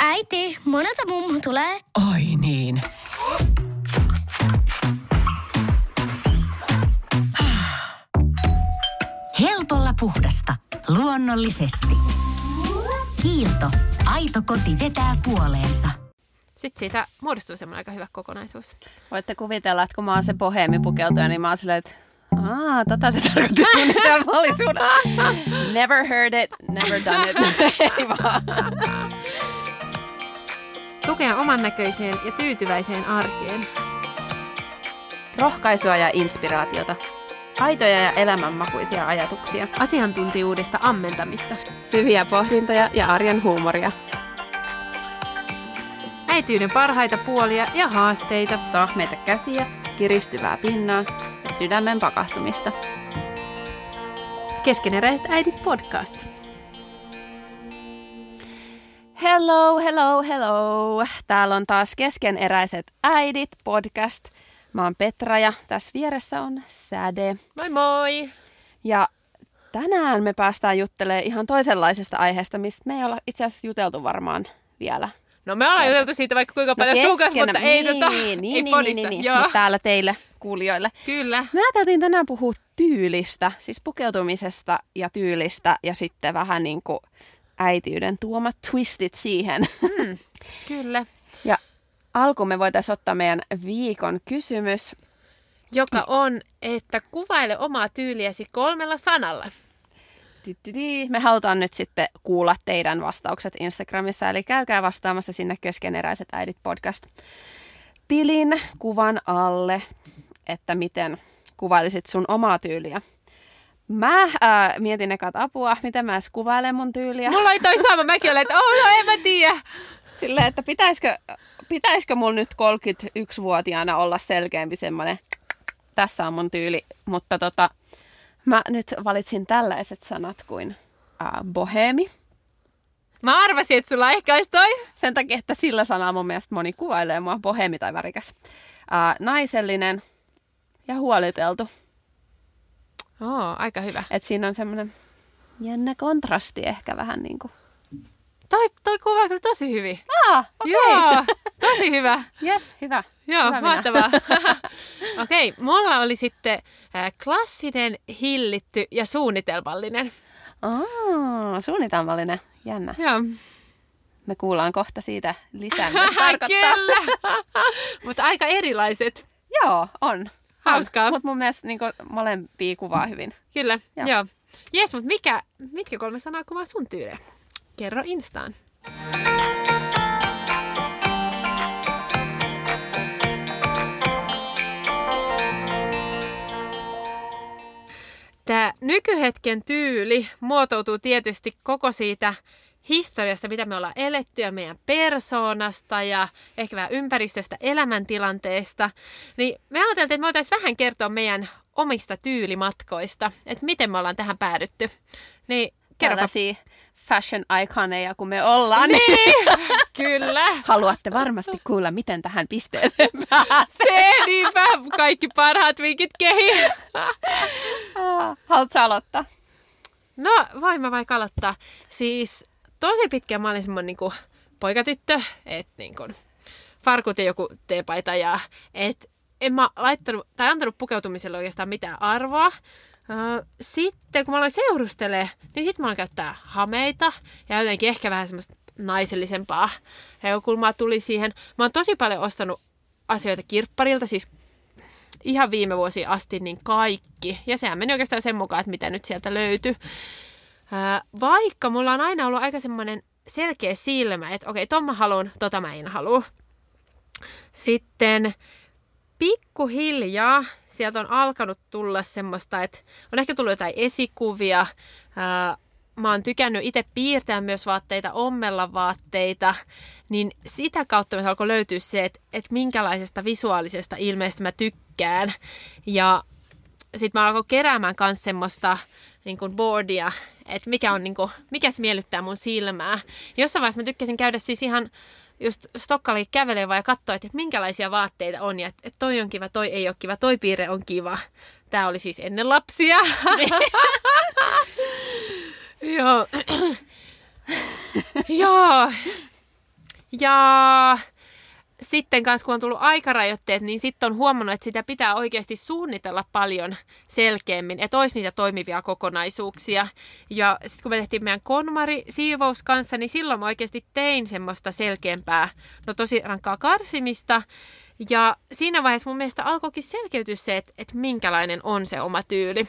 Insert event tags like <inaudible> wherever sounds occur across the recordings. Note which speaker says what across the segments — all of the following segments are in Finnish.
Speaker 1: Äiti, monelta mummu tulee?
Speaker 2: Oi niin. Helpolla puhdasta. Luonnollisesti. Kiilto. Aito koti vetää puoleensa.
Speaker 3: Sitten siitä muodostuu semmoinen aika hyvä kokonaisuus.
Speaker 4: Voitte kuvitella, että kun mä oon se boheemi pukeutuja, niin mä oon silleen, että Aa, tota se tarkoitti suunnitelmallisuuden. <laughs> Never heard it, never done it. <laughs> Ei vaan.
Speaker 3: Tukea oman näköiseen ja tyytyväiseen arkeen.
Speaker 4: Rohkaisua ja inspiraatiota. Aitoja ja elämänmakuisia ajatuksia.
Speaker 3: Asiantuntijuudesta ammentamista.
Speaker 4: Syviä pohdintoja ja arjen huumoria.
Speaker 3: Äityyden parhaita puolia ja haasteita.
Speaker 4: Tahmeita käsiä, kiristyvää pinnaa sydämen pakahtumista.
Speaker 3: Keskeneräiset äidit podcast.
Speaker 4: Hello, hello, hello. Täällä on taas Keskeneräiset äidit podcast. Mä oon Petra ja tässä vieressä on Säde.
Speaker 3: Moi moi!
Speaker 4: Ja tänään me päästään juttelemaan ihan toisenlaisesta aiheesta, mistä me ei olla itse asiassa juteltu varmaan vielä.
Speaker 3: No me ollaan juteltu siitä vaikka kuinka paljon no, sukas, mutta ei,
Speaker 4: niin,
Speaker 3: tota,
Speaker 4: niin,
Speaker 3: ei
Speaker 4: niin,
Speaker 3: podissa.
Speaker 4: niin, niin,
Speaker 3: Joo.
Speaker 4: Mutta täällä teille kuulijoille.
Speaker 3: Kyllä.
Speaker 4: Me ajateltiin tänään puhua tyylistä, siis pukeutumisesta ja tyylistä ja sitten vähän niin kuin äitiyden tuomat twistit siihen.
Speaker 3: Kyllä. <laughs>
Speaker 4: Ja alkuun me voitaisiin ottaa meidän viikon kysymys.
Speaker 3: Joka on, että kuvaile omaa tyyliäsi kolmella sanalla.
Speaker 4: Me halutaan nyt sitten kuulla teidän vastaukset Instagramissa, eli käykää vastaamassa sinne Keskeneräiset äidit podcast tilin kuvan alle, että miten kuvailisit sun omaa tyyliä. Mä ää, mietin ekat apua, miten mä edes kuvailen mun tyyliä.
Speaker 3: Mulla oli toi sama, mäkin olen, että oh, no en mä tiedä.
Speaker 4: Silleen, että pitäisikö, pitäisikö mun nyt 31-vuotiaana olla selkeämpi semmoinen, tässä on mun tyyli, mutta tota, mä nyt valitsin tällaiset sanat kuin ää, bohemi.
Speaker 3: Mä arvasin, että sulla ehkä olisi toi.
Speaker 4: Sen takia, että sillä sanaa mun mielestä moni kuvailee mua bohemi tai värikäs. Ää, naisellinen ja huoliteltu.
Speaker 3: Oo, aika hyvä.
Speaker 4: Et siinä on semmoinen jännä kontrasti ehkä vähän niin kuin.
Speaker 3: Toi, toi kuvaa kyllä tosi hyvin.
Speaker 4: Ah, okei.
Speaker 3: Joo, tosi hyvä. <laughs>
Speaker 4: Yes, hyvä.
Speaker 3: Joo,
Speaker 4: Hyvä
Speaker 3: mahtavaa. <laughs> Okei, okay, mulla oli sitten äh, klassinen, hillitty ja suunnitelmallinen.
Speaker 4: Aa, suunnitelmallinen. Jännä.
Speaker 3: Joo.
Speaker 4: Me kuullaan kohta siitä lisää, mitä <laughs> tarkoittaa.
Speaker 3: Kyllä. Mutta aika erilaiset.
Speaker 4: Joo, on.
Speaker 3: Hauskaa.
Speaker 4: Mutta mun mielestä niin molempia kuvaa hyvin.
Speaker 3: Kyllä,
Speaker 4: Joo.
Speaker 3: joo. Jes, mutta mikä, mitkä kolme sanaa kuvaa sun tyyliä? Kerro Instaan. Tämä nykyhetken tyyli muotoutuu tietysti koko siitä historiasta, mitä me ollaan eletty ja meidän persoonasta ja ehkä vähän ympäristöstä, elämäntilanteesta. Niin me ajateltiin, että me voitaisiin vähän kertoa meidän omista tyylimatkoista, että miten me ollaan tähän päädytty. Niin kerropa.
Speaker 4: Tällaisia fashion iconeja, kun me ollaan.
Speaker 3: Niin, <laughs> kyllä.
Speaker 4: Haluatte varmasti kuulla, miten tähän pisteeseen <laughs> pääsee.
Speaker 3: Se niinpä, kaikki parhaat vinkit kehiin. <laughs>
Speaker 4: Haluatko aloittaa?
Speaker 3: No, voin mä vaikka aloittaa. Siis tosi pitkään mä olin semmonen niinku poikatyttö, että niinku farkut ja joku teepaita ja et en mä laittanut tai antanut pukeutumiselle oikeastaan mitään arvoa. Sitten kun mä aloin seurustelemaan, niin sitten mä aloin käyttää hameita ja jotenkin ehkä vähän semmoista naisellisempaa heukulmaa tuli siihen. Mä oon tosi paljon ostanut asioita kirpparilta, siis ihan viime vuosi asti niin kaikki. Ja sehän meni oikeastaan sen mukaan, että mitä nyt sieltä löytyi. Ää, Vaikka mulla on aina ollut aika semmoinen selkeä silmä, että okei, ton mä haluun, tota mä en halua. Sitten pikkuhiljaa sieltä on alkanut tulla semmoista, että on ehkä tullut jotain esikuvia. Ää, Mä oon tykännyt itse piirtää myös vaatteita, ommella vaatteita, niin sitä kautta myös alkoi löytyä se, että, että minkälaisesta visuaalisesta ilmeestä mä tykkään. Ja sitten mä alkoin keräämään myös semmoista niin kuin boardia, että mikä, on, niin kuin, mikä se miellyttää mun silmää. Jossain vaiheessa mä tykkäsin käydä siis ihan just Stokkaliin kävelevä ja katsoa, että minkälaisia vaatteita on ja että toi on kiva, toi ei ole kiva, toi piirre on kiva. Tämä oli siis ennen lapsia. <laughs> Joo. <clears throat> Joo. Ja sitten kanssa kun on tullut aikarajoitteet, niin sitten on huomannut, että sitä pitää oikeasti suunnitella paljon selkeämmin, että olisi niitä toimivia kokonaisuuksia. Ja sitten kun me tehtiin meidän konmari siivous kanssa, niin silloin mä oikeasti tein semmoista selkeämpää, no tosi rankkaa karsimista. Ja siinä vaiheessa mun mielestä alkoikin selkeytyä se, että, että minkälainen on se oma tyyli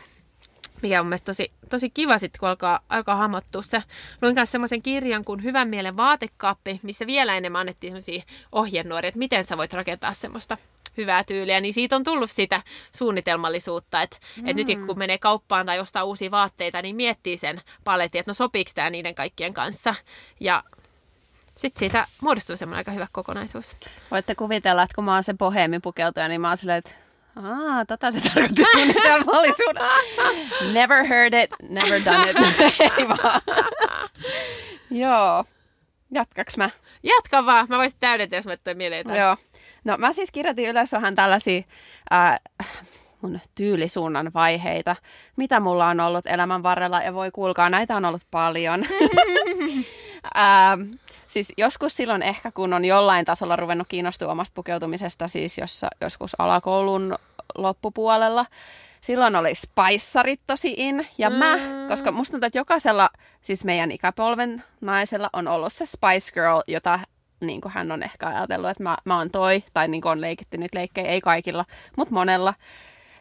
Speaker 3: mikä on mielestäni tosi, tosi kiva sitten, kun alkaa, alkaa hahmottua se. Luin kanssa semmoisen kirjan kuin Hyvän mielen vaatekaappi, missä vielä enemmän annettiin semmoisia ohjenuoria, että miten sä voit rakentaa semmoista hyvää tyyliä, niin siitä on tullut sitä suunnitelmallisuutta, että mm. et nyt kun menee kauppaan tai ostaa uusia vaatteita, niin miettii sen paletin, että no sopiiko tämä niiden kaikkien kanssa. Ja sitten siitä muodostuu semmoinen aika hyvä kokonaisuus.
Speaker 4: Voitte kuvitella, että kun mä oon se boheemi pukeutuja, niin mä oon silleen, että Aa, tota se <laughs> tarkoitti suunnitelmallisuuden. Never heard it, never done it. <laughs> Ei vaan. Joo. Jatkaks mä?
Speaker 3: Jatka vaan. Mä voisin täydentää, jos mä toi mieleen jotain.
Speaker 4: Joo. No mä siis kirjoitin ylös vähän tällaisia äh, mun tyylisuunnan vaiheita, mitä mulla on ollut elämän varrella. Ja voi kuulkaa, näitä on ollut paljon. <laughs> äh, Siis joskus silloin ehkä, kun on jollain tasolla ruvennut kiinnostua omasta pukeutumisesta, siis jossa, joskus alakoulun loppupuolella, silloin oli spaissarit tosi in. Ja mm. mä, koska musta tuntuu, että jokaisella, siis meidän ikäpolven naisella on ollut se Spice Girl, jota niin kuin hän on ehkä ajatellut, että mä, mä oon toi, tai niin kuin on leikitty nyt leikkejä, ei kaikilla, mutta monella.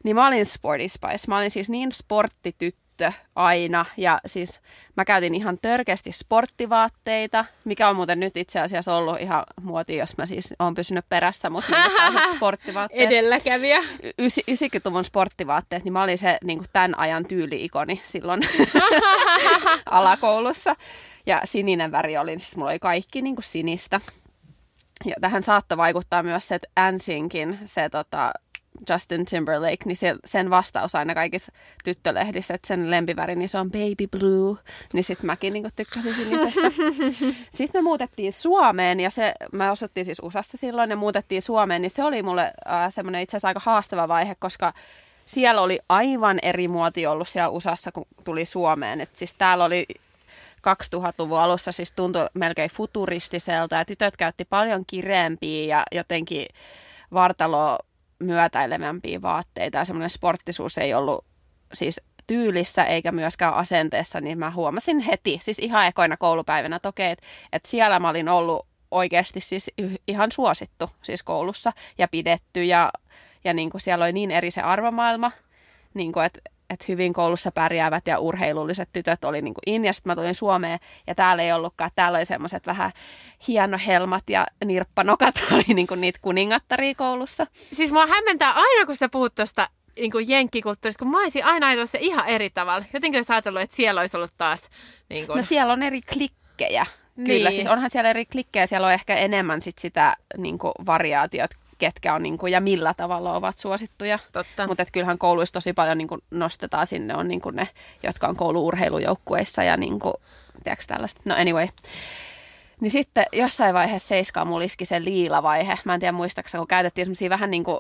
Speaker 4: Niin mä olin Sporty Spice. Mä olin siis niin sporttityttö tyttö aina. Ja siis mä käytin ihan törkeästi sporttivaatteita, mikä on muuten nyt itse asiassa ollut ihan muoti, jos mä siis oon pysynyt perässä, mutta niin <laughs> sporttivaatteet.
Speaker 3: Edelläkävijä.
Speaker 4: 90-luvun sporttivaatteet, niin mä olin se niin kuin tämän ajan tyyli-ikoni silloin <laughs> <laughs> alakoulussa. Ja sininen väri oli, siis mulla oli kaikki niin kuin sinistä. Ja tähän saattoi vaikuttaa myös se, että Ansinkin se tota, Justin Timberlake, niin se, sen vastaus aina kaikissa tyttölehdissä, että sen lempiväri, niin se on baby blue, niin sitten mäkin niin tykkäsin sinisestä. <laughs> sitten me muutettiin Suomeen, ja se, me osuttiin siis USAsta silloin, ja muutettiin Suomeen, niin se oli mulle äh, semmoinen itse asiassa aika haastava vaihe, koska siellä oli aivan eri muoti ollut siellä USAssa, kun tuli Suomeen. Et siis täällä oli 2000-luvun alussa siis tuntui melkein futuristiselta, ja tytöt käytti paljon kireempiä ja jotenkin vartalo myötäilevämpiä vaatteita. Ja semmoinen sporttisuus ei ollut siis tyylissä eikä myöskään asenteessa, niin mä huomasin heti, siis ihan ekoina koulupäivänä toki, että, että siellä mä olin ollut oikeasti siis ihan suosittu siis koulussa ja pidetty ja, ja niin kuin siellä oli niin eri se arvomaailma, niin kuin, että, että hyvin koulussa pärjäävät ja urheilulliset tytöt oli niin kuin in, ja sitten mä tulin Suomeen, ja täällä ei ollutkaan, täällä oli semmoiset vähän hienohelmat ja nirppanokat, <laughs> oli niin kuin niitä kuningattaria koulussa.
Speaker 3: Siis mua hämmentää aina, kun sä puhut tuosta niin kuin jenkkikulttuurista, kun mä olisin aina ajatellut se ihan eri tavalla. Jotenkin olisi ajatellut, että siellä olisi ollut taas... Niin kuin...
Speaker 4: No siellä on eri klikkejä. Kyllä, niin. siis onhan siellä eri klikkejä, siellä on ehkä enemmän sit sitä niin kuin, variaatiot, ketkä on niin kuin, ja millä tavalla ovat suosittuja.
Speaker 3: Totta.
Speaker 4: Mutta kyllähän kouluissa tosi paljon niin kuin, nostetaan sinne, on niin kuin ne, jotka on kouluurheilujoukkueissa ja niin kuin, tiedätkö tällaista. No anyway. Niin sitten jossain vaiheessa seiskaa mulla iski se liilavaihe. Mä en tiedä muistaakseni, kun käytettiin semmoisia vähän niin kuin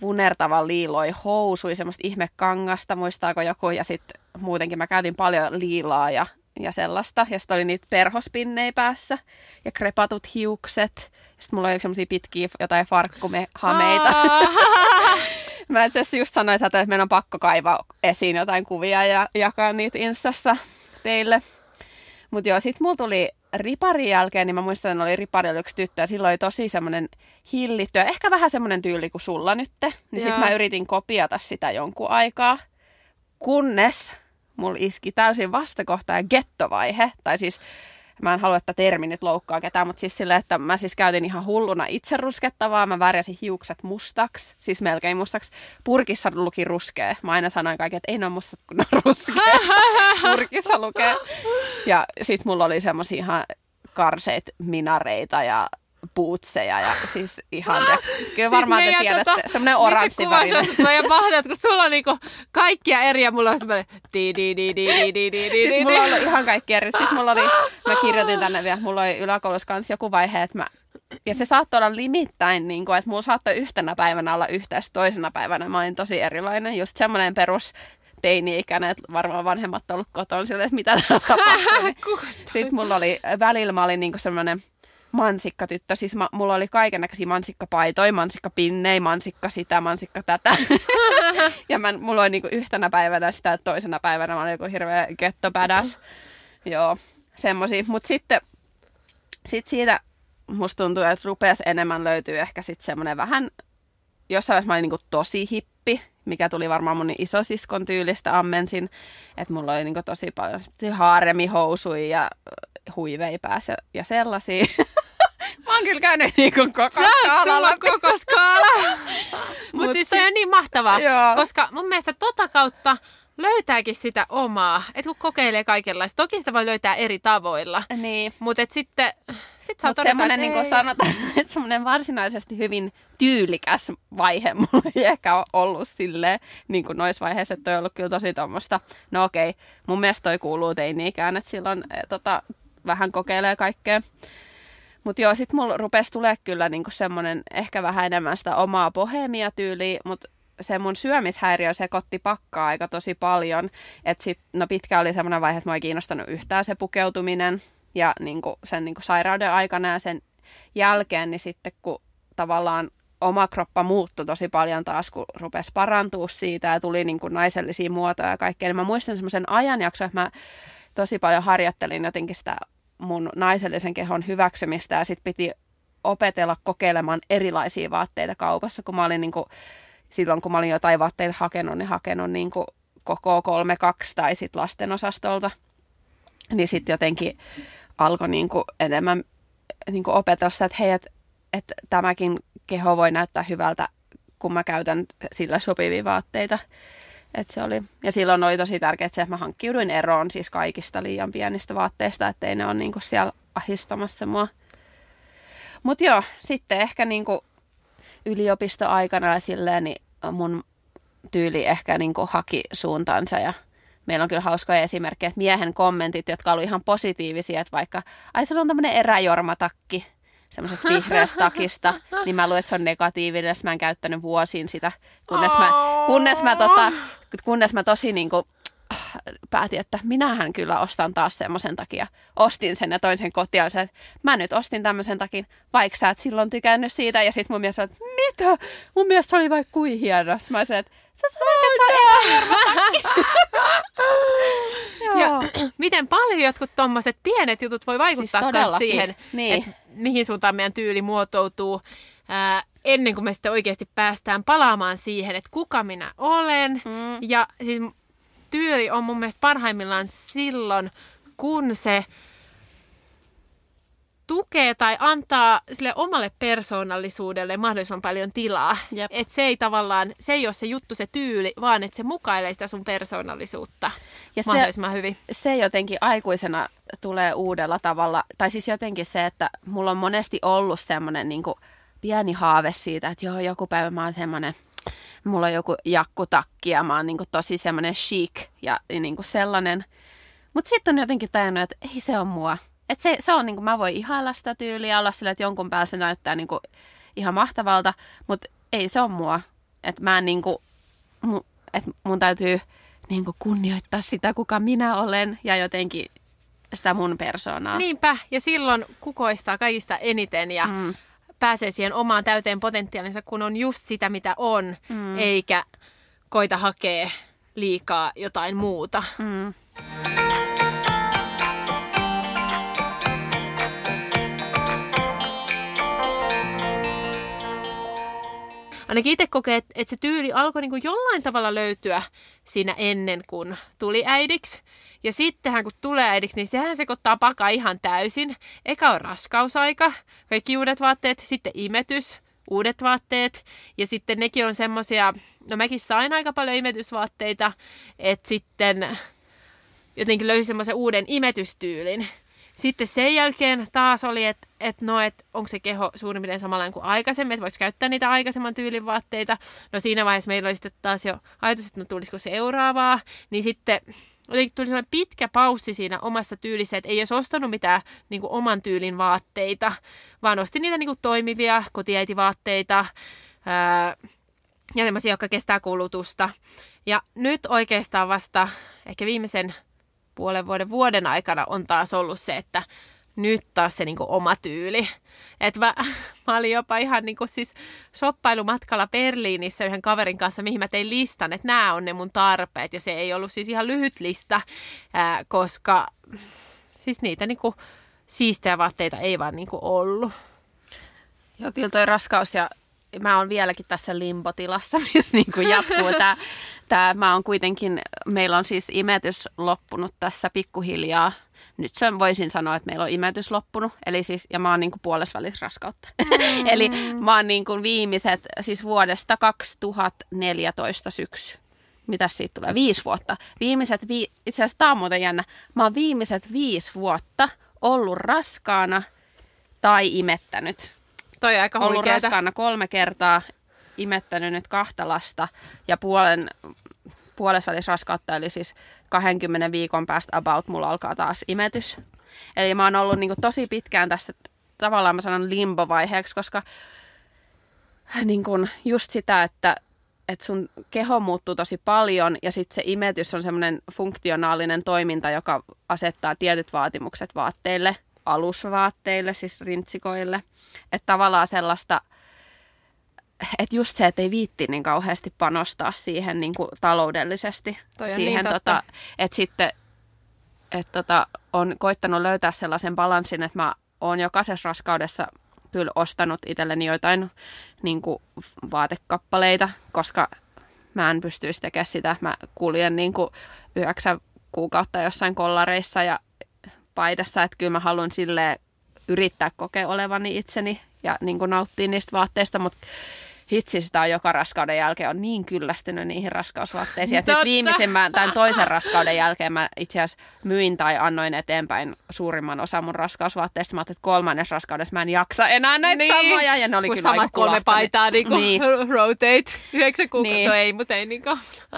Speaker 4: punertavan liiloi housui, semmoista ihmekangasta, muistaako joku, ja sitten muutenkin mä käytin paljon liilaa ja, ja sellaista, ja sitten oli niitä perhospinnejä päässä, ja krepatut hiukset, sitten mulla oli semmoisia pitkiä jotain farkkuhameita. <laughs> Mä itse asiassa just sanoin, että meidän on pakko kaivaa esiin jotain kuvia ja jakaa niitä Instassa teille. Mutta joo, sitten mulla tuli riparin jälkeen, niin mä muistan, että oli ripari oli yksi tyttö ja silloin oli tosi semmoinen hillitty ja ehkä vähän semmoinen tyyli kuin sulla nytte. Niin sitten mä yritin kopiata sitä jonkun aikaa, kunnes mulla iski täysin vastakohta ja gettovaihe. Tai siis mä en halua, että termi nyt loukkaa ketään, mutta siis silleen, että mä siis käytin ihan hulluna itse ruskettavaa. Mä värjäsin hiukset mustaksi, siis melkein mustaksi. Purkissa luki ruskea. Mä aina sanoin kaiken, että ei ne ole mustat, kun ne on ruskea. <laughs> Purkissa lukee. Ja sit mulla oli semmosia ihan karseita minareita ja bootseja ja siis ihan, ah, ja, kyllä siis varmaan te tota- tiedätte, tota, semmoinen oranssi värinen.
Speaker 3: Meidän että kun sulla on niinku kaikkia eri ja mulla on semmoinen di di di di di di di
Speaker 4: Siis mulla oli ihan kaikki eri. Sitten mulla oli, mä kirjoitin tänne vielä, mulla oli yläkoulussa kanssa joku vaihe, että mä ja se saattoi olla limittäin, niin kuin, että mulla saattoi yhtenä päivänä olla yhteys toisena päivänä. Mä olin tosi erilainen, just semmoinen perus teini-ikäinen, että varmaan vanhemmat on ollut kotona siltä, että mitä <laughs> tapahtuu. Niin Sitten mulla oli, välillä mä olin niin semmoinen mansikkatyttö, siis ma, mulla oli kaikennäköisiä mansikkapaitoja, mansikkapinnei, mansikka sitä, mansikka tätä. <laughs> ja mä, mulla oli niinku yhtenä päivänä sitä, että toisena päivänä mä olin joku hirveä gettopädäs. Joo, semmosia. Mutta sitten sit siitä musta tuntuu, että rupes enemmän löytyy ehkä sitten semmoinen vähän, jossain vaiheessa mä olin niinku tosi hippi, mikä tuli varmaan mun isosiskon tyylistä ammensin, että mulla oli niinku tosi paljon haaremihousuja ja huivei päässä ja sellaisia. <laughs> Mä oon kyllä käynyt niinku koko skaalalla.
Speaker 3: koko skaala. <laughs> Mutta siis se on niin mahtavaa,
Speaker 4: Joo.
Speaker 3: koska mun mielestä tota kautta löytääkin sitä omaa. Että kun kokeilee kaikenlaista. Toki sitä voi löytää eri tavoilla.
Speaker 4: Niin.
Speaker 3: Mutta sitten sit saa todeta,
Speaker 4: semmoinen, niin kuin sanotaan, <laughs> että semmoinen varsinaisesti hyvin tyylikäs vaihe mulla ei ehkä ole ollut silleen, niin kuin noissa vaiheissa, että toi on ollut kyllä tosi tuommoista. No okei, mun mielestä toi kuuluu teini-ikään, että silloin eh, tota, vähän kokeilee kaikkea. Mutta joo, sit mulla rupesi tulee kyllä niinku semmoinen ehkä vähän enemmän sitä omaa bohemia-tyyliä, mutta se mun syömishäiriö sekoitti pakkaa aika tosi paljon. Et sit, no pitkä oli semmoinen vaihe, että mua ei kiinnostanut yhtään se pukeutuminen. Ja niinku sen niinku sairauden aikana ja sen jälkeen, niin sitten kun tavallaan oma kroppa muuttui tosi paljon taas, kun rupesi parantua siitä ja tuli niin kuin naisellisia muotoja ja kaikkea. Niin mä muistan semmoisen ajanjakson, että mä tosi paljon harjoittelin jotenkin sitä mun naisellisen kehon hyväksymistä ja sitten piti opetella kokeilemaan erilaisia vaatteita kaupassa, kun mä olin niin kuin, silloin kun mä olin jotain vaatteita hakenut, niin hakenut niin kuin koko 32 tai sitten lasten osastolta. Niin sitten jotenkin alkoi niin kuin enemmän niin kuin opetella sitä, että hei, että, että tämäkin keho voi näyttää hyvältä, kun mä käytän sillä sopivia vaatteita. Et se oli. Ja silloin oli tosi tärkeää se, että mä hankkiuduin eroon siis kaikista liian pienistä vaatteista, ettei ne ole niinku siellä ahistamassa mua. Mutta joo, sitten ehkä niinku yliopistoaikana ja silleen, niin mun tyyli ehkä niinku haki suuntaansa ja meillä on kyllä hauskoja esimerkkejä, että miehen kommentit, jotka olivat ihan positiivisia, että vaikka, ai sulla on tämmöinen eräjormatakki, semmoisesta vihreästä takista, niin mä luulen, että se on negatiivinen, mä en käyttänyt vuosiin sitä, kunnes mä, kunnes mä, tota, kunnes mä tosi niinku, ah, päätin, että minähän kyllä ostan taas semmoisen takia. Ostin sen ja toin sen kotiin ja että mä nyt ostin tämmöisen takin, vaikka sä et silloin tykännyt siitä. Ja sitten mun mielestä että mitä? Mun mielestä se oli vaikka kuin hieno. Mä sanoin, että sä sanoit, että se on epävarma <laughs>
Speaker 3: Ja miten paljon jotkut tommoset pienet jutut voi vaikuttaa
Speaker 4: Siis
Speaker 3: siis
Speaker 4: todellakin.
Speaker 3: siihen,
Speaker 4: Niin.
Speaker 3: että mihin suuntaan meidän tyyli muotoutuu. Ää, ennen kuin me sitten oikeasti päästään palaamaan siihen, että kuka minä olen.
Speaker 4: Mm.
Speaker 3: Ja siis tyyli on mun mielestä parhaimmillaan silloin, kun se tukee tai antaa sille omalle persoonallisuudelle mahdollisimman paljon tilaa.
Speaker 4: Jep.
Speaker 3: Et se ei tavallaan, se ei ole se juttu, se tyyli, vaan että se mukailee sitä sun persoonallisuutta
Speaker 4: Ja se-
Speaker 3: mahdollisimman hyvin.
Speaker 4: se jotenkin aikuisena tulee uudella tavalla. Tai siis jotenkin se, että mulla on monesti ollut semmoinen niin pieni haave siitä, että joo, joku päivä mä oon semmoinen, mulla on joku jakkutakki ja mä oon niin tosi semmoinen chic ja niin sellainen. Mutta sitten on jotenkin tajunnut, että ei se on mua. Että se, se on niin kuin, mä voin ihailla sitä tyyliä, olla sillä, että jonkun päällä se näyttää niin kuin, ihan mahtavalta, mutta ei se on mua. Että mä en niin kuin, mu, että mun täytyy niin kuin kunnioittaa sitä, kuka minä olen ja jotenkin sitä mun persoonaa.
Speaker 3: Niinpä, ja silloin kukoistaa kaikista eniten ja mm. Pääsee siihen omaan täyteen potentiaalinsa, kun on just sitä, mitä on, mm. eikä koita hakea liikaa jotain muuta.
Speaker 4: Mm.
Speaker 3: Ainakin itse kokee, että et se tyyli alkoi niinku jollain tavalla löytyä siinä ennen kuin tuli äidiksi. Ja sittenhän kun tulee äidiksi, niin sehän sekoittaa pakaa ihan täysin. Eka on raskausaika, kaikki uudet vaatteet, sitten imetys, uudet vaatteet. Ja sitten nekin on semmosia, no mäkin sain aika paljon imetysvaatteita, että sitten jotenkin löysin semmoisen uuden imetystyylin. Sitten sen jälkeen taas oli, että et no, et onko se keho suurin piirtein samanlainen kuin aikaisemmin, että voiko käyttää niitä aikaisemman tyylin vaatteita. No siinä vaiheessa meillä oli sitten taas jo ajatus, että no tulisiko seuraavaa. Niin sitten jotenkin tuli sellainen pitkä paussi siinä omassa tyylissä, että ei edes ostanut mitään niin kuin oman tyylin vaatteita, vaan ostin niitä niin kuin toimivia kotiäitivaatteita ää, ja semmoisia, jotka kestää kulutusta. Ja nyt oikeastaan vasta ehkä viimeisen puolen vuoden vuoden aikana on taas ollut se, että nyt taas se niinku oma tyyli. Et mä, <laughs> mä olin jopa ihan niinku siis shoppailumatkalla Berliinissä yhden kaverin kanssa, mihin mä tein listan, että nämä on ne mun tarpeet. Ja se ei ollut siis ihan lyhyt lista, ää, koska siis niitä niinku siistejä vaatteita ei vaan niinku ollut.
Speaker 4: Joo, kyllä toi raskaus ja mä oon vieläkin tässä limpotilassa, <laughs> missä niin kuin jatkuu tämä, <laughs> tämä. Mä oon kuitenkin, meillä on siis imetys loppunut tässä pikkuhiljaa. Nyt sen voisin sanoa, että meillä on imetys loppunut, eli siis, ja mä oon niin kuin raskautta. Mm. <laughs> eli mä oon niin kuin viimeiset, siis vuodesta 2014 syksy. Mitä siitä tulee? Viisi vuotta. Viimeiset, vi... itse asiassa tämä on muuten jännä. Mä oon viimeiset viisi vuotta ollut raskaana tai imettänyt
Speaker 3: Toi aika
Speaker 4: ollut
Speaker 3: huikeeta.
Speaker 4: raskaana kolme kertaa, imettänyt nyt kahta lasta ja puolen, puolesvälis raskautta, eli siis 20 viikon päästä about mulla alkaa taas imetys. Eli mä oon ollut niin tosi pitkään tässä, tavallaan mä sanon limbovaiheeksi, koska niin kuin just sitä, että, että sun keho muuttuu tosi paljon ja sitten se imetys on semmoinen funktionaalinen toiminta, joka asettaa tietyt vaatimukset vaatteille, alusvaatteille, siis rintsikoille. Että tavallaan sellaista, että just se, että ei viitti niin kauheasti panostaa siihen niin kuin taloudellisesti.
Speaker 3: Toi on
Speaker 4: siihen,
Speaker 3: niin
Speaker 4: tota, että sitten että tota, on koittanut löytää sellaisen balanssin, että mä oon jokaisessa raskaudessa kyllä ostanut itselleni joitain niin kuin vaatekappaleita, koska mä en pystyisi tekemään sitä. Mä kuljen niin kuin yhdeksän kuukautta jossain kollareissa ja paidassa, että kyllä mä haluan silleen yrittää kokea olevani itseni ja niin kuin nauttia niistä vaatteista, mutta hitsi sitä on joka raskauden jälkeen on niin kyllästynyt niihin raskausvaatteisiin. Että nyt viimeisimmän, tämän toisen raskauden jälkeen mä itse asiassa myin tai annoin eteenpäin suurimman osan mun raskausvaatteista. Mä ajattelin, että kolmannes raskaudessa mä en jaksa enää näitä
Speaker 3: Niin,
Speaker 4: samoja. Ja ne oli kyllä
Speaker 3: samat kolme paitaa niin kuin
Speaker 4: Niin. <laughs>
Speaker 3: rotate yhdeksän kuukautta.
Speaker 4: Niin.
Speaker 3: Ei, mutta ei niin.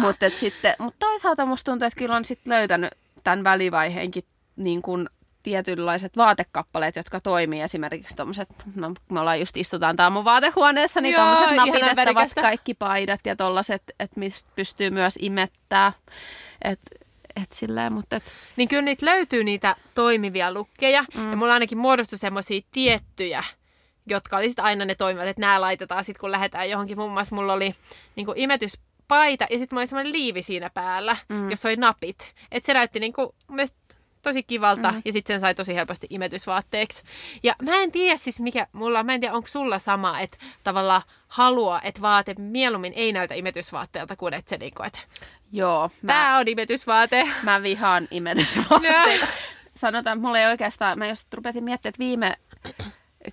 Speaker 4: Mutta sitten, mut toisaalta musta tuntuu, että kyllä on sit löytänyt tämän välivaiheenkin niin kuin tietynlaiset vaatekappaleet, jotka toimii. Esimerkiksi tommoset, no me ollaan just istutaan tää mun vaatehuoneessa, niin
Speaker 3: ihanan
Speaker 4: napitettavat kaikki paidat ja tollaset, että mistä pystyy myös imettää. Et, et silleen, mutta et,
Speaker 3: Niin kyllä niitä löytyy niitä toimivia lukkeja. Mm. Ja mulla ainakin muodostui semmoisia tiettyjä, jotka oli aina ne toimivat, että nämä laitetaan sitten kun lähdetään johonkin. Muun muassa mulla oli niin imetyspaita ja sitten mulla oli semmoinen liivi siinä päällä, mm. jossa oli napit. Että se näytti niin kuin, tosi kivalta mm. ja sitten sen sai tosi helposti imetysvaatteeksi. Ja mä en tiedä siis mikä mulla, mä en tiedä onko sulla sama, että tavallaan haluaa, että vaate mieluummin ei näytä imetysvaatteelta kuin että se niinku, että
Speaker 4: joo, mä,
Speaker 3: tää on imetysvaate. <laughs>
Speaker 4: mä vihaan imetysvaatteita. <laughs> Sanotaan, että mulla ei oikeastaan, mä just rupesin miettimään, että viime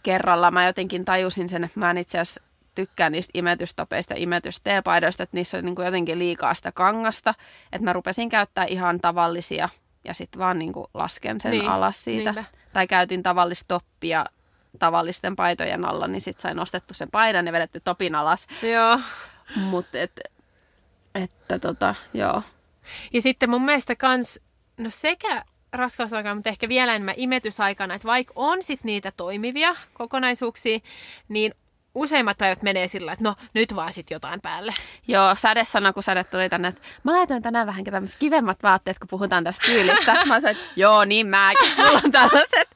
Speaker 4: kerralla mä jotenkin tajusin sen, että mä en itse asiassa tykkään niistä imetystopeista, imetysteepaidoista, että niissä on niin kuin jotenkin liikaa sitä kangasta. Että mä rupesin käyttää ihan tavallisia ja sitten vaan niin kuin lasken sen
Speaker 3: Niin,
Speaker 4: alas siitä.
Speaker 3: niinpä.
Speaker 4: Tai käytin tavallista toppia tavallisten paitojen alla, niin sitten sain nostettu sen paidan ja vedetty topin alas.
Speaker 3: Joo.
Speaker 4: Mutta et, että tota, joo.
Speaker 3: Ja sitten mun mielestä kans, no sekä raskausaikana, mutta ehkä vielä enemmän imetysaikana, että vaikka on sit niitä toimivia kokonaisuuksia, niin useimmat päivät menee sillä, että no nyt vaan sit jotain päälle.
Speaker 4: Joo, sadesana, kun sade tuli tänne, että mä laitoin tänään vähän tämmöiset kivemmat vaatteet, kun puhutaan tästä tyylistä. Mä sanoin, että joo, niin mäkin. Mulla on tällaiset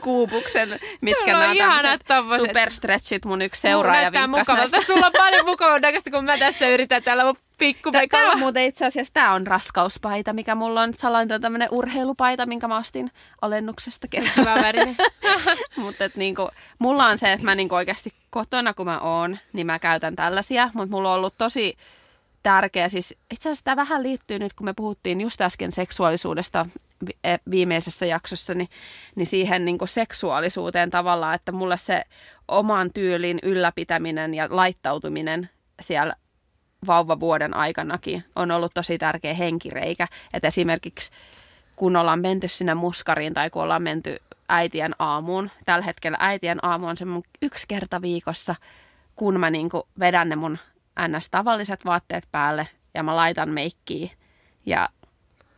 Speaker 4: kuupuksen, mitkä
Speaker 3: No, ihanat
Speaker 4: tämmöiset superstretchit. Mun yksi seuraaja vinkkasi
Speaker 3: mukavalta. Sulla on paljon mukavan näköistä, kun mä tässä yritän täällä mun
Speaker 4: Tämä
Speaker 3: pikkupekalla.
Speaker 4: on muuten itse asiassa, tämä on raskauspaita, mikä mulla on. Salainen on tämmöinen urheilupaita, minkä mä ostin alennuksesta.
Speaker 3: Hyvä värinen.
Speaker 4: mutta niinku, mulla on se, että mä niinku oikeasti kotona, kun mä oon, niin mä käytän tällaisia. Mutta mulla on ollut tosi tärkeä, siis itse asiassa tämä vähän liittyy nyt, kun me puhuttiin just äsken seksuaalisuudesta e- viimeisessä jaksossa, niin, niin siihen niinku seksuaalisuuteen tavallaan, että mulle se oman tyylin ylläpitäminen ja laittautuminen siellä vauvavuoden aikanakin on ollut tosi tärkeä henkireikä. Että esimerkiksi kun ollaan menty sinne muskariin tai kun ollaan menty äitien aamuun. Tällä hetkellä äitien aamu on se mun yksi kerta viikossa, kun mä niinku vedän ne mun ns-tavalliset vaatteet päälle ja mä laitan meikkiä. Ja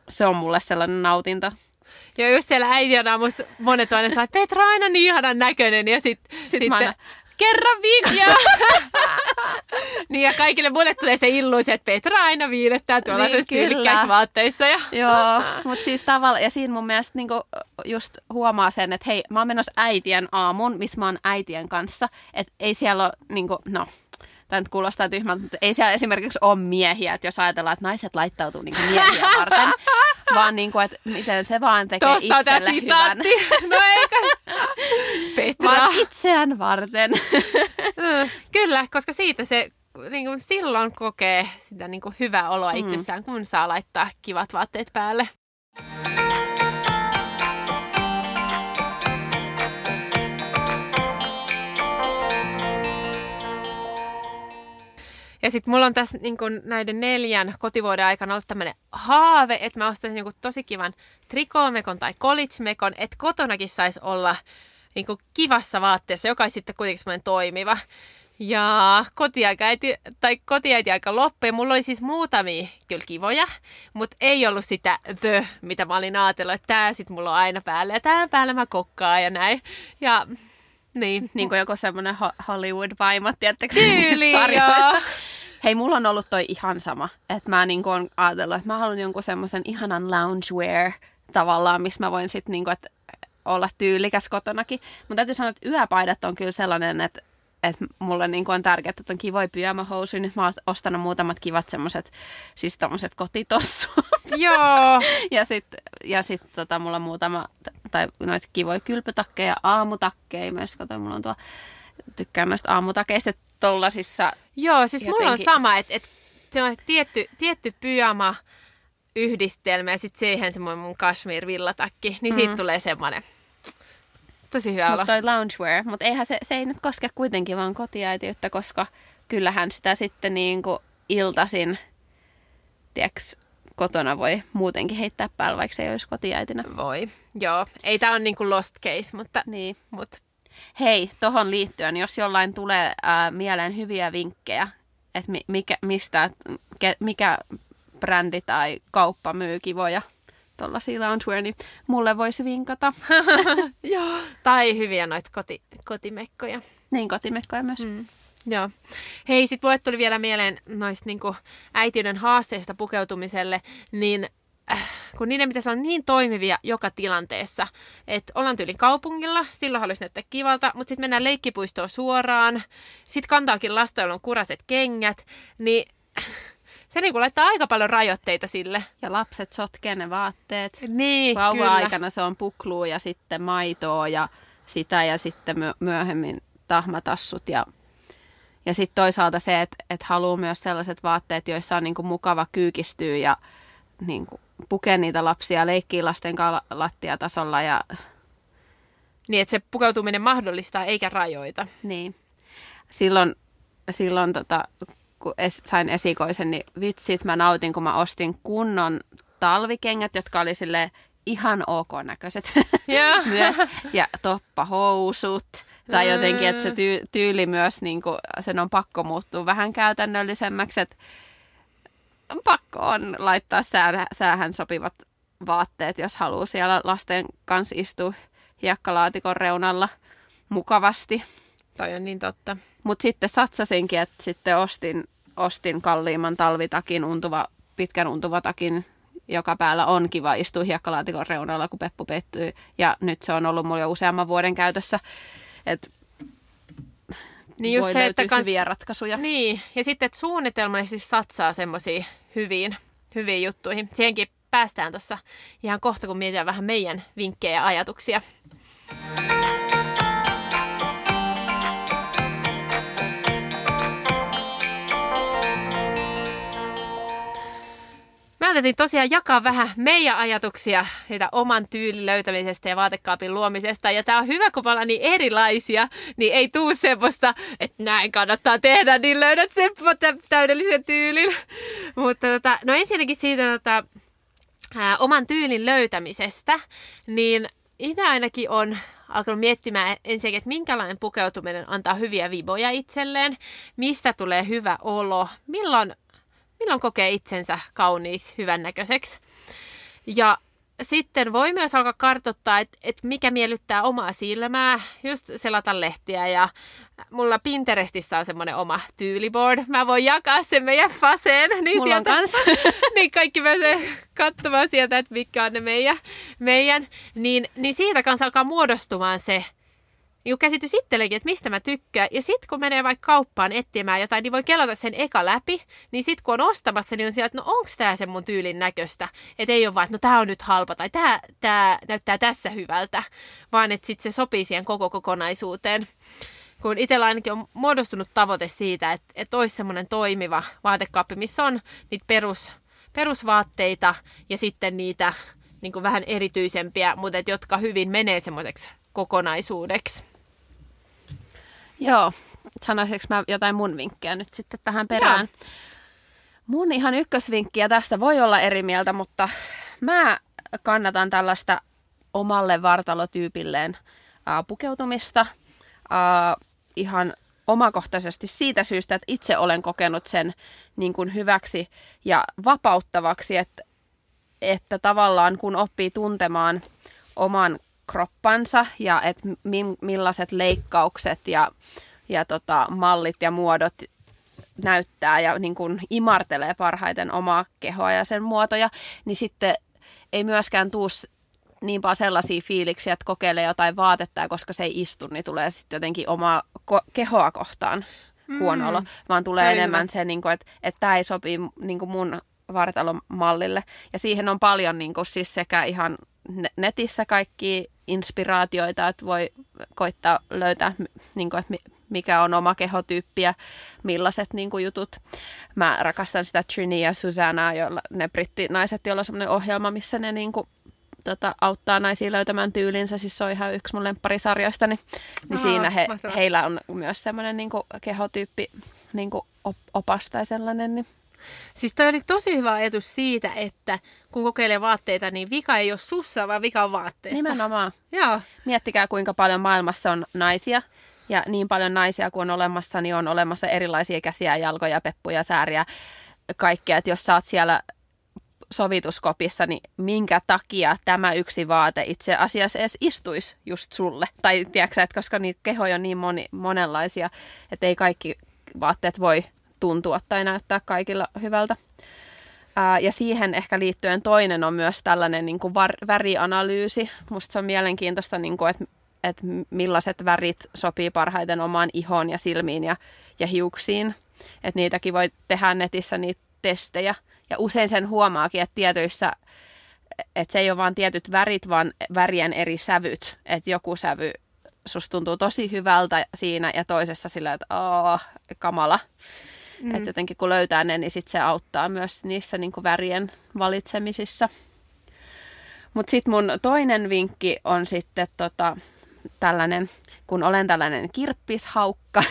Speaker 4: se on mulle sellainen nautinto.
Speaker 3: Ja just siellä äitien aamussa monet on aina sellainen, että Petra on aina niin ihanan näköinen. Ja sit,
Speaker 4: Sitten,
Speaker 3: sitten
Speaker 4: mä aina kerran viikossa. <laughs>
Speaker 3: Niin ja kaikille muille tulee se illuusio, että Petra aina viilettää tuolla
Speaker 4: Niin,
Speaker 3: tyylikkäissä vaatteissa. Ja...
Speaker 4: Joo, mutta siis tavallaan, ja siinä mun mielestä niinku just huomaa sen, että hei, mä oon menossa äitien aamun, missä mä oon äitien kanssa, että ei siellä ole, niinku, no, tämä nyt kuulostaa tyhmältä, mutta ei siellä esimerkiksi ole miehiä, että jos ajatellaan, että naiset laittautuu niinku miehiä varten, <laughs> vaan niinku, että miten se vaan tekee
Speaker 3: tämä
Speaker 4: itselle hyvän. <laughs>
Speaker 3: No eikä. Petra.
Speaker 4: Vaan itseään varten.
Speaker 3: Mm, Kyllä, koska siitä se niin kuin silloin kokee sitä niin kuin hyvää oloa mm. itsessään, kun saa laittaa kivat vaatteet päälle. Ja sitten mulla on tässä niin kun näiden neljän kotivuoden aikana ollut tämmöinen haave, että mä ostaisin niin kun tosi kivan trikoomekon tai kolitsmekon, että kotonakin saisi olla niin kun kivassa vaatteessa, joka olisi sitten kuitenkin semmoinen toimiva. Ja kotiaikaiti, tai kotiäiti-aika loppui. ja Mulla oli siis muutamia kyllä kivoja, mutta ei ollut sitä the, mitä mä olin ajatellut, että tää sit mulla on aina päällä ja tää päällä mä kokkaan ja näin. Ja niin,
Speaker 4: niin kuin joku semmoinen ho- Hollywood-vaimo, tiedättekö?
Speaker 3: Tyyli,
Speaker 4: sarjoista.
Speaker 3: joo.
Speaker 4: Hei, mulla on ollut toi ihan sama. Että mä niin on ajatellut, että mä haluan jonkun semmoisen ihanan loungewear tavallaan, missä mä voin sitten niin että olla tyylikäs kotonakin. Mutta täytyy sanoa, että yöpaidat on kyllä sellainen, että että mulle niin on tärkeää, että on kivoja pyjamahousuja. Nyt mä oon ostanut muutamat kivat semmoiset, siis tommoset kotitossut. <laughs>
Speaker 3: joo, <laughs>
Speaker 4: ja sitten ja sit, tota, mulla on muutama, tai noita kivoja kylpytakkeja, aamutakkeja myös. Kato, mulla on tuo, tykkään noista aamutakeista tollasissa.
Speaker 3: Joo, siis mulla on
Speaker 4: Jotenkin-
Speaker 3: sama, että, että se on tietty, tietty pyjama yhdistelmä ja sitten siihen semmoinen mun kashmir villatakki, niin siitä tulee semmoinen tosi hyvä olo.
Speaker 4: Mutta toi loungewear, mutta eihän se, se ei nyt koske kuitenkin vaan kotiäitiyttä, koska kyllähän sitä sitten niin kuin iltasin, tiiäks, kotona voi muutenkin heittää päällä, vaikka se ei olisi kotiäitinä.
Speaker 3: Voi, joo. Ei tää on niinku lost case, mutta,
Speaker 4: Niin.
Speaker 3: mut
Speaker 4: Hei, tohon liittyen, jos jollain tulee ää, mieleen hyviä vinkkejä, että mi, mikä, mistä, ke, mikä brändi tai kauppa myy kivoja tuollaisia loungewear, niin mulle voisi vinkata. <laughs>
Speaker 3: joo. Tai hyviä noita koti, kotimekkoja.
Speaker 4: niin kotimekkoja myös. Mm.
Speaker 3: Joo. Hei, sit mulle tuli vielä mieleen noista niinku äitiyden haasteista pukeutumiselle, niin äh, kun niiden pitäisi olla niin toimivia joka tilanteessa, että ollaan tyylin kaupungilla, silloin haluaisi näyttää kivalta, mutta sitten mennään leikkipuistoon suoraan, sitten kantaakin lasta, on kuraset kengät, niin <sniffs> se niinku laittaa aika paljon rajoitteita sille.
Speaker 4: Ja lapset sotkee ne vaatteet.
Speaker 3: Niin, kyllä.
Speaker 4: Vauva-aikana se on puklua ja sitten maitoa ja sitä ja sitten myö- myöhemmin tahmatassut ja ja sitten toisaalta se, että et haluaa myös sellaiset vaatteet, joissa on niinku mukava kyykistyä ja niinku pukea niitä lapsia, leikkiä lasten kanssa lattiatasolla ja
Speaker 3: Niin, että se pukeutuminen mahdollistaa eikä rajoita.
Speaker 4: niin. Silloin, silloin tota, kun es, sain esikoisen, niin vitsit mä nautin, kun mä ostin kunnon talvikengät, jotka oli sille ihan ok näköiset
Speaker 3: Joo. <laughs>
Speaker 4: myös. Ja toppahousut. Tai jotenkin, että se tyy- tyyli myös, niin kuin, sen on pakko muuttua vähän käytännöllisemmäksi. Että pakko on laittaa sää, säähän sopivat vaatteet, jos haluaa siellä lasten kanssa istua hiekkalaatikon reunalla mukavasti.
Speaker 3: Toi on niin totta.
Speaker 4: Mutta sitten satsasinkin, että sitten ostin, ostin kalliimman talvitakin, untuva, pitkän untuvatakin, joka päällä on kiva istua hiekkalaatikon reunalla, kun peppu pettyy. Ja nyt se on ollut mulla jo useamman vuoden käytössä. Et
Speaker 3: Niin just
Speaker 4: voi
Speaker 3: se, että kans-
Speaker 4: hyviä ratkaisuja.
Speaker 3: Niin, ja sitten, että suunnitelmallisesti satsaa semmoisiin hyviin, hyviin juttuihin. Siihenkin päästään tuossa ihan kohta, kun mietitään vähän meidän vinkkejä ja ajatuksia. Me ajateltiin tosiaan jakaa vähän meidän ajatuksia siitä oman tyylin löytämisestä ja vaatekaapin luomisesta. Ja tämä on hyvä, kun ollaan niin erilaisia, niin ei tuu semmoista, että näin kannattaa tehdä, niin löydät sen tä- täydellisen tyylin. <laughs> Mutta tota, no ensinnäkin siitä tota, ää, oman tyylin löytämisestä, niin itse ainakin on alkanut miettimään ensinnäkin, että minkälainen pukeutuminen antaa hyviä viboja itselleen, mistä tulee hyvä olo, milloin milloin kokee itsensä kauniiksi, hyvännäköiseksi. Ja sitten voi myös alkaa kartoittaa, että et mikä miellyttää omaa silmää, just selata lehtiä ja mulla Pinterestissä on semmoinen oma tyyliboard. Mä voin jakaa sen meidän faseen. Niin
Speaker 4: Mulla on
Speaker 3: sieltä,
Speaker 4: kans. <laughs>
Speaker 3: niin kaikki pääsee katsomaan sieltä, että mitkä on ne meidän. meidän. Niin, niin siitä kanssa alkaa muodostumaan se, niin käsitys itsellekin, että mistä mä tykkään. Ja sitten kun menee vaikka kauppaan etsimään jotain, niin voi kelata sen eka läpi. Niin sitten kun on ostamassa, niin on siellä, että no onks tää sen mun tyylin näköistä. Että ei ole vaan, että no tää on nyt halpa tai tää, tää näyttää tässä hyvältä. Vaan että sitten se sopii siihen koko kokonaisuuteen. Kun itsellä ainakin on muodostunut tavoite siitä, että, että olisi semmoinen toimiva vaatekaappi, missä on niitä perus, perusvaatteita ja sitten niitä niin kuin vähän erityisempiä, mutta et, jotka hyvin menee semmoiseksi kokonaisuudeksi.
Speaker 4: Joo, sanoisinko mä jotain mun vinkkejä nyt sitten tähän perään?
Speaker 3: Joo.
Speaker 4: Mun ihan ykkösvinkkiä tästä voi olla eri mieltä, mutta mä kannatan tällaista omalle vartalotyypilleen ää, pukeutumista ää, ihan omakohtaisesti siitä syystä, että itse olen kokenut sen niin kuin hyväksi ja vapauttavaksi, että, että tavallaan kun oppii tuntemaan oman kroppansa ja että mi- millaiset leikkaukset ja, ja tota, mallit ja muodot näyttää ja niin kuin imartelee parhaiten omaa kehoa ja sen muotoja, niin sitten ei myöskään tuu niin paljon sellaisia fiiliksiä, että kokeilee jotain vaatetta ja koska se ei istu, niin tulee sitten jotenkin omaa ko- kehoa kohtaan huono olo, vaan tulee
Speaker 3: Toi
Speaker 4: enemmän se, niin kuin, että, että tämä ei sopi niin kuin mun vartalomallille. Ja siihen on paljon niin kuin, siis sekä ihan netissä kaikki inspiraatioita, että voi koittaa löytää, niin kuin, että mi- mikä on oma kehotyyppi ja millaiset niin kuin, jutut. Mä rakastan sitä Trini ja Susannaa, joilla ne brittinaiset, joilla on semmoinen ohjelma, missä ne niin kuin, tota, auttaa naisia löytämään tyylinsä. Siis se on ihan yksi mun lempparisarjoistani. Niin
Speaker 3: Aa,
Speaker 4: siinä he,
Speaker 3: mahtavaa.
Speaker 4: heillä on myös semmoinen niin kuin, kehotyyppi niin kuin op- opas tai sellainen. Niin.
Speaker 3: Siis toi oli tosi hyvä ajatus siitä, että kun kokeilee vaatteita, niin vika ei ole sussa, vaan vika on vaatteessa.
Speaker 4: Nimenomaan.
Speaker 3: Joo.
Speaker 4: Miettikää, kuinka paljon maailmassa on naisia. Ja niin paljon naisia kuin on olemassa, niin on olemassa erilaisia käsiä, jalkoja, peppuja, sääriä, kaikkea. Että jos sä oot siellä sovituskopissa, niin minkä takia tämä yksi vaate itse asiassa edes istuisi just sulle? Tai tiedätkö että koska niitä kehoja on niin moni, monenlaisia, että ei kaikki vaatteet voi tuntua tai näyttää kaikilla hyvältä. Ää, ja siihen ehkä liittyen toinen on myös tällainen niin kuin var, värianalyysi. Musta se on mielenkiintoista, niin kuin, että, että millaiset värit sopii parhaiten omaan ihoon ja silmiin ja, ja hiuksiin. Että niitäkin voi tehdä netissä niitä testejä. Ja usein sen huomaakin, että tietyissä, että se ei ole vain tietyt värit, vaan värien eri sävyt. Että joku sävy susta tuntuu tosi hyvältä siinä ja toisessa sillä, että aah, kamala. Mm. Että jotenkin kun löytää ne, niin sit se auttaa myös niissä niin kuin värien valitsemisissa. Mutta sitten mun toinen vinkki on sitten tota, tällainen, kun olen tällainen kirppishaukka,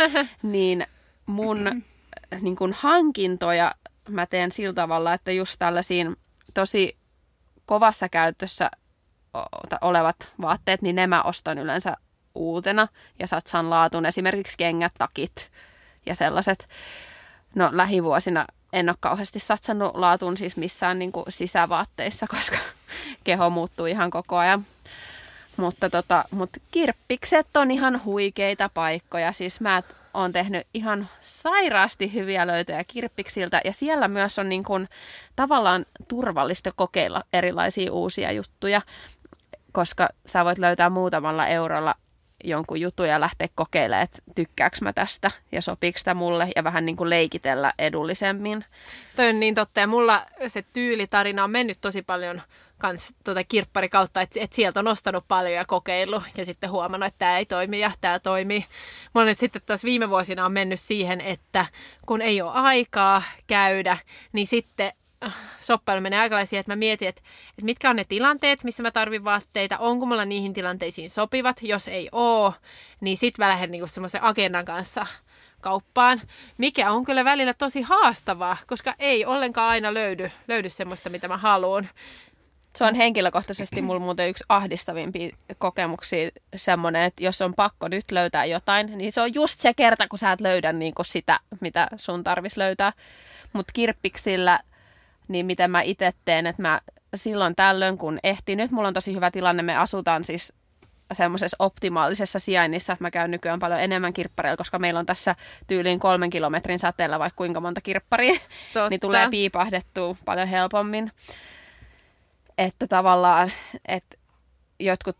Speaker 4: <laughs> niin mun niin kuin hankintoja mä teen sillä tavalla, että just tällaisiin tosi kovassa käytössä olevat vaatteet, niin ne mä ostan yleensä uutena ja satsan laatuun. Esimerkiksi kengät, takit ja sellaiset. No lähivuosina en ole kauheasti satsannut laatuun siis missään niin kuin sisävaatteissa, <laughs> koska keho muuttuu ihan koko ajan. Mutta tota, mut kirppikset on ihan huikeita paikkoja. Siis mä oon tehnyt ihan sairaasti hyviä löytöjä kirppiksiltä. Ja siellä myös on niin kun, tavallaan turvallista kokeilla erilaisia uusia juttuja, koska sä voit löytää muutamalla eurolla jonkun jutun ja lähteä kokeilemaan, että tykkääkö mä tästä ja sopiiko sitä mulle ja vähän niin kuin leikitellä edullisemmin.
Speaker 3: Toi on niin totta. Ja mulla se tyylitarina on mennyt tosi paljon kans tuota kirppari kautta, että et sieltä on ostanut paljon ja kokeillut ja sitten huomannut, että tämä ei toimi ja tämä toimii. Mulla nyt sitten taas viime vuosina on mennyt siihen, että kun ei ole aikaa käydä, niin sitten soppailu menee aika lailla siihen, että mä mietin, että, että mitkä on ne tilanteet, missä mä tarvin vaatteita, onko mulla niihin tilanteisiin sopivat, jos ei oo, niin sit mä lähden niinku semmoisen agendan kanssa kauppaan, mikä on kyllä välillä tosi haastavaa, koska ei ollenkaan aina löydy, löydy semmoista, mitä mä haluan.
Speaker 4: Se on henkilökohtaisesti mulla muuten yksi ahdistavimpia kokemuksia semmoinen, että jos on pakko nyt löytää jotain, niin se on just se kerta, kun sä et löydä niin sitä, mitä sun tarvis löytää. Mutta kirppiksillä, niin miten mä itse teen, että mä silloin tällöin, kun ehtii. Nyt mulla on tosi hyvä tilanne. Me asutaan siis semmoisessa optimaalisessa sijainnissa, että mä käyn nykyään paljon enemmän kirppareilla, koska meillä on tässä tyyliin kolmen kilometrin säteellä vaikka kuinka monta kirpparia, <laughs>
Speaker 3: Totta.
Speaker 4: niin tulee piipahdettua paljon helpommin. Että tavallaan, että jotkut,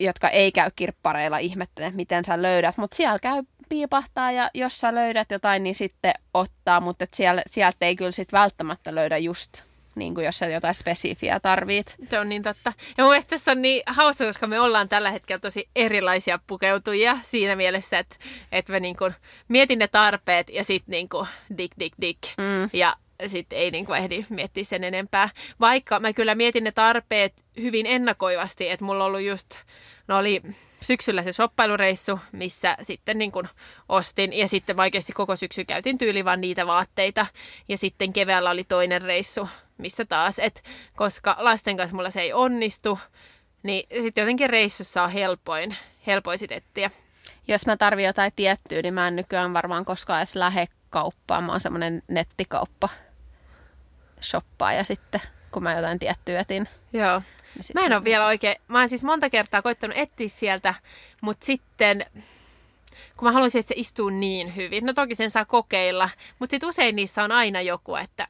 Speaker 4: jotka ei käy kirppareilla, ihmettelee, miten sä löydät, mutta siellä käy piipahtaa ja jos sä löydät jotain, niin sitten ottaa, mutta siellä, sieltä ei kyllä sit välttämättä löydä just niin kuin jos sä jotain spesifiä tarvit.
Speaker 3: Se on niin totta. Ja mun mielestä tässä on niin hauska, koska me ollaan tällä hetkellä tosi erilaisia pukeutujia siinä mielessä, että, että me niin kuin mietin ne tarpeet ja sitten niin kuin dik, dik, dik.
Speaker 4: Mm.
Speaker 3: Ja sitten ei niin kuin ehdi miettiä sen enempää. Vaikka mä kyllä mietin ne tarpeet hyvin ennakoivasti, että mulla on ollut just, no oli syksyllä se shoppailureissu, missä sitten niin kuin ostin ja sitten oikeasti koko syksy käytin tyyli vaan niitä vaatteita. Ja sitten keväällä oli toinen reissu, missä taas, että koska lasten kanssa mulla se ei onnistu, niin sitten jotenkin reissussa on helpoin, helpoin sit etsiä.
Speaker 4: Jos mä tarvin jotain tiettyä, niin mä en nykyään varmaan koskaan edes lähde kauppaan. Mä oon semmonen nettikauppa shoppaa ja sitten kun mä jotain tiettyä etin.
Speaker 3: Joo. Mä en ole vielä oikein, mä oon siis monta kertaa koittanut etsiä sieltä, mutta sitten kun mä haluaisin, että se istuu niin hyvin. No toki sen saa kokeilla, mutta sitten usein niissä on aina joku, että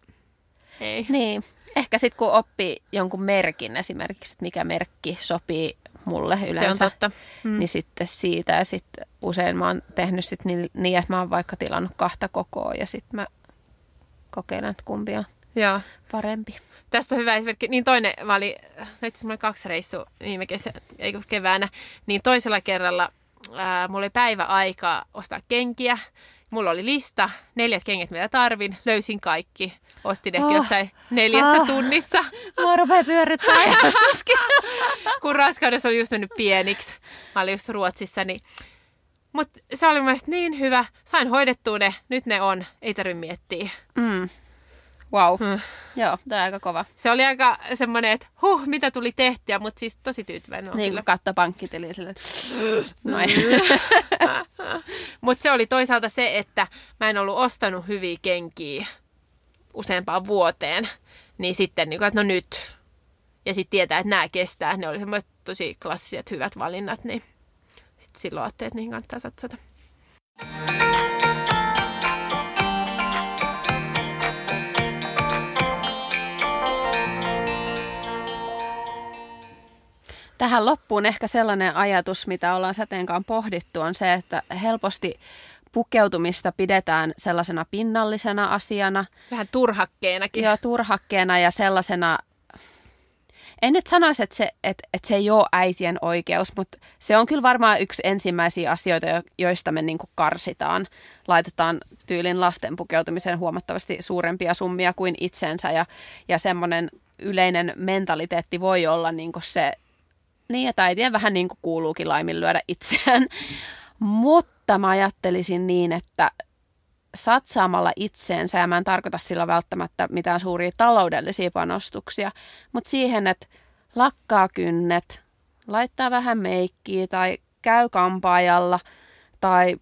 Speaker 3: ei.
Speaker 4: Niin. Ehkä sitten kun oppii jonkun merkin esimerkiksi, että mikä merkki sopii mulle
Speaker 3: Se on
Speaker 4: yleensä,
Speaker 3: totta. Mm.
Speaker 4: niin sitten siitä. Ja sitten usein mä oon tehnyt sit niin, niin, että mä oon vaikka tilannut kahta kokoa ja sitten mä kokeilen, että kumpi on
Speaker 3: Joo.
Speaker 4: parempi.
Speaker 3: Tästä on hyvä esimerkki. Niin toinen, mä olin, no itse asiassa oli kaksi reissua viime kesä, ei keväänä, niin toisella kerralla ää, mulla oli päivä aikaa ostaa kenkiä. Mulla oli lista, neljät kengät mitä tarvin, löysin kaikki. Ostin ehkä
Speaker 4: Ah.
Speaker 3: jossain neljässä
Speaker 4: Ah.
Speaker 3: tunnissa, <laughs>
Speaker 4: Mua rupeaa pyörittää <laughs>
Speaker 3: kun raskaudessa oli just mennyt pieniksi. Mä olin just Ruotsissa, niin mutta se oli mun mielestä niin hyvä. Sain hoidettua ne, nyt ne on, ei tarvitse miettiä.
Speaker 4: mm. Wow.
Speaker 3: Hmm.
Speaker 4: Joo, tämä on aika kova.
Speaker 3: Se oli aika semmoinen, että huh, mitä tuli tehtyä, mutta siis tosi tyytyväinen on
Speaker 4: niin kuin katto pankkitili silleen. <laughs> Noin. <laughs>
Speaker 3: Mutta se oli toisaalta se, että mä en ollut ostanut hyviä kenkiä useampaan vuoteen. Niin sitten, niin kuin, että no nyt. Ja sitten tietää, että nämä kestää. Ne oli semmoiset tosi klassiset hyvät valinnat, niin sitten silloin ajattelin, että niihin kannattaa satsata.
Speaker 4: Tähän loppuun ehkä sellainen ajatus, mitä ollaan sateenkaan pohdittu, on se, että helposti pukeutumista pidetään sellaisena pinnallisena asiana,
Speaker 3: Vähän turhakkeenakin.
Speaker 4: ja turhakkeena ja sellaisena, en nyt sanoisi, että se, että, että se ei ole äitien oikeus, mutta se on kyllä varmaan yksi ensimmäisiä asioita, jo- joista me niin kuin karsitaan. Laitetaan tyylin lasten pukeutumiseen huomattavasti suurempia summia kuin itsensä ja, ja semmoinen yleinen mentaliteetti voi olla niin kuin se, niin että äitien vähän niin kuin kuuluukin laiminlyödä itseään. Mutta mä ajattelisin niin, että satsaamalla itseensä, ja mä en tarkoita sillä välttämättä mitään suuria taloudellisia panostuksia, mutta siihen, että lakkaa kynnet, laittaa vähän meikkiä tai käy kampaajalla tai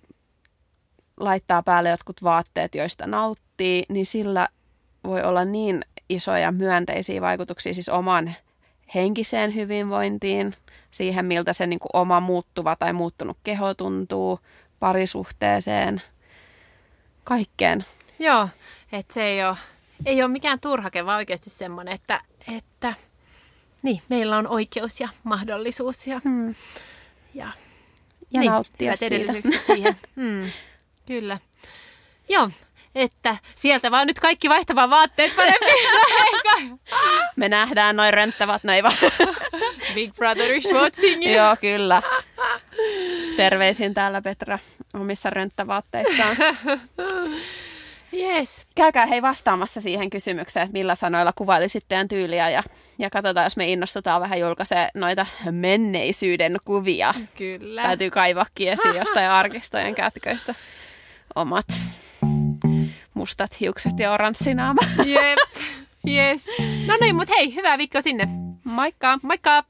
Speaker 4: laittaa päälle jotkut vaatteet, joista nauttii, niin sillä voi olla niin isoja myönteisiä vaikutuksia siis oman henkiseen hyvinvointiin, siihen miltä se niin kuin oma muuttuva tai muuttunut keho tuntuu, parisuhteeseen, kaikkeen.
Speaker 3: Joo, että se ei ole, ei ole mikään turhake, vaan oikeasti semmoinen, että, että niin, meillä on oikeus ja mahdollisuus ja,
Speaker 4: Hmm.
Speaker 3: ja
Speaker 4: Ja
Speaker 3: niin,
Speaker 4: nauttia siitä.
Speaker 3: siihen. <laughs> Mm, kyllä. Joo, että sieltä vaan nyt kaikki vaihtamaan vaatteet paremmin. <laughs>
Speaker 4: Me nähdään noin rönttävät, no ei vaan. <laughs>
Speaker 3: Big Brother is watching you.
Speaker 4: Joo, kyllä. Terveisin täällä Petra omissa rönttävaatteissaan.
Speaker 3: Yes.
Speaker 4: Käykää hei vastaamassa siihen kysymykseen, että millä sanoilla kuvailisit teidän tyyliä ja, ja katsotaan, jos me innostutaan vähän julkaisee noita menneisyyden kuvia.
Speaker 3: Kyllä.
Speaker 4: Täytyy kaivakin esiin jostain arkistojen kätköistä omat mustat hiukset ja oranssinaama.
Speaker 3: Jep. Yes. <laughs> No niin, mutta hei, hyvää viikkoa sinne.
Speaker 4: Moikka!
Speaker 3: Moikka!